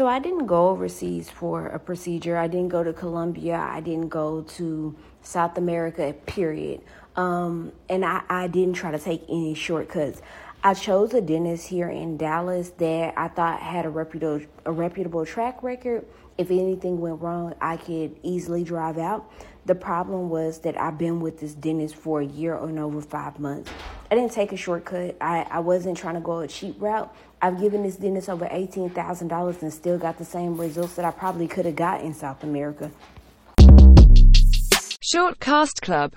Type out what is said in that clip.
So I didn't go overseas for a procedure. I didn't go to Colombia. I didn't go to South America, period. Um, and I, I didn't try to take any shortcuts. I chose a dentist here in Dallas that I thought had a reputable, a reputable track record. If anything went wrong, I could easily drive out. The problem was that I've been with this dentist for a year and over five months. I didn't take a shortcut. I, I wasn't trying to go a cheap route. I've given this dentist over $18,000 and still got the same results that I probably could have got in South America. Short Cast Club